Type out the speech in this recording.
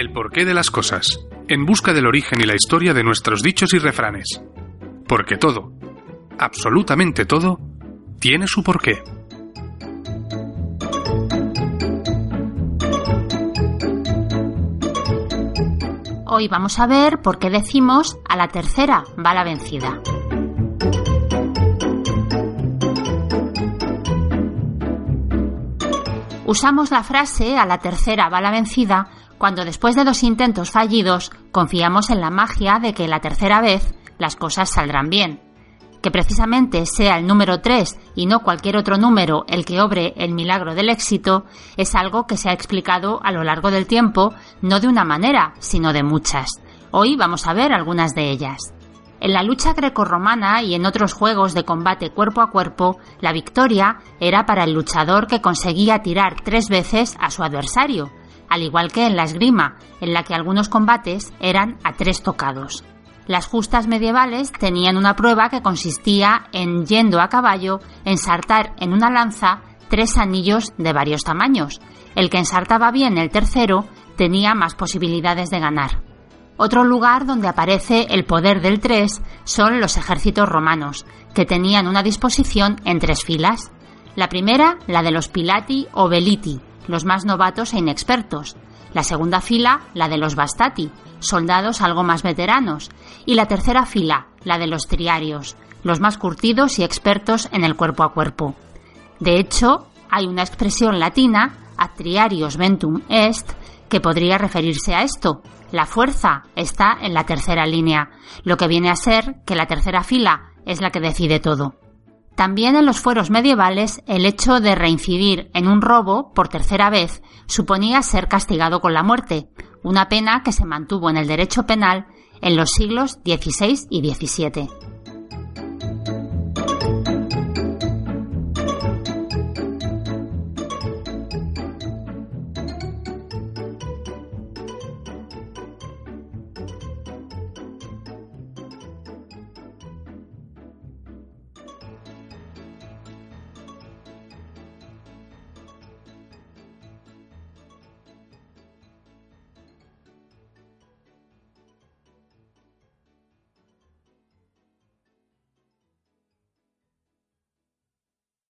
El porqué de las cosas, en busca del origen y la historia de nuestros dichos y refranes. Porque todo, absolutamente todo, tiene su porqué. Hoy vamos a ver por qué decimos a la tercera va la vencida. Usamos la frase a la tercera va la vencida cuando después de dos intentos fallidos confiamos en la magia de que la tercera vez las cosas saldrán bien. Que precisamente sea el número 3 y no cualquier otro número el que obre el milagro del éxito es algo que se ha explicado a lo largo del tiempo, no de una manera, sino de muchas. Hoy vamos a ver algunas de ellas. En la lucha grecorromana y en otros juegos de combate cuerpo a cuerpo, la victoria era para el luchador que conseguía tirar tres veces a su adversario, al igual que en la esgrima, en la que algunos combates eran a tres tocados. Las justas medievales tenían una prueba que consistía en, yendo a caballo, ensartar en una lanza tres anillos de varios tamaños. El que ensartaba bien el tercero tenía más posibilidades de ganar. Otro lugar donde aparece el poder del tres son los ejércitos romanos, que tenían una disposición en tres filas. La primera, la de los Pilati o Veliti, los más novatos e inexpertos. La segunda fila, la de los Bastati, soldados algo más veteranos. Y la tercera fila, la de los Triarios, los más curtidos y expertos en el cuerpo a cuerpo. De hecho, hay una expresión latina, triarios ventum est, que podría referirse a esto. La fuerza está en la tercera línea, lo que viene a ser que la tercera fila es la que decide todo. También en los fueros medievales el hecho de reincidir en un robo por tercera vez suponía ser castigado con la muerte, una pena que se mantuvo en el derecho penal en los siglos XVI y XVII.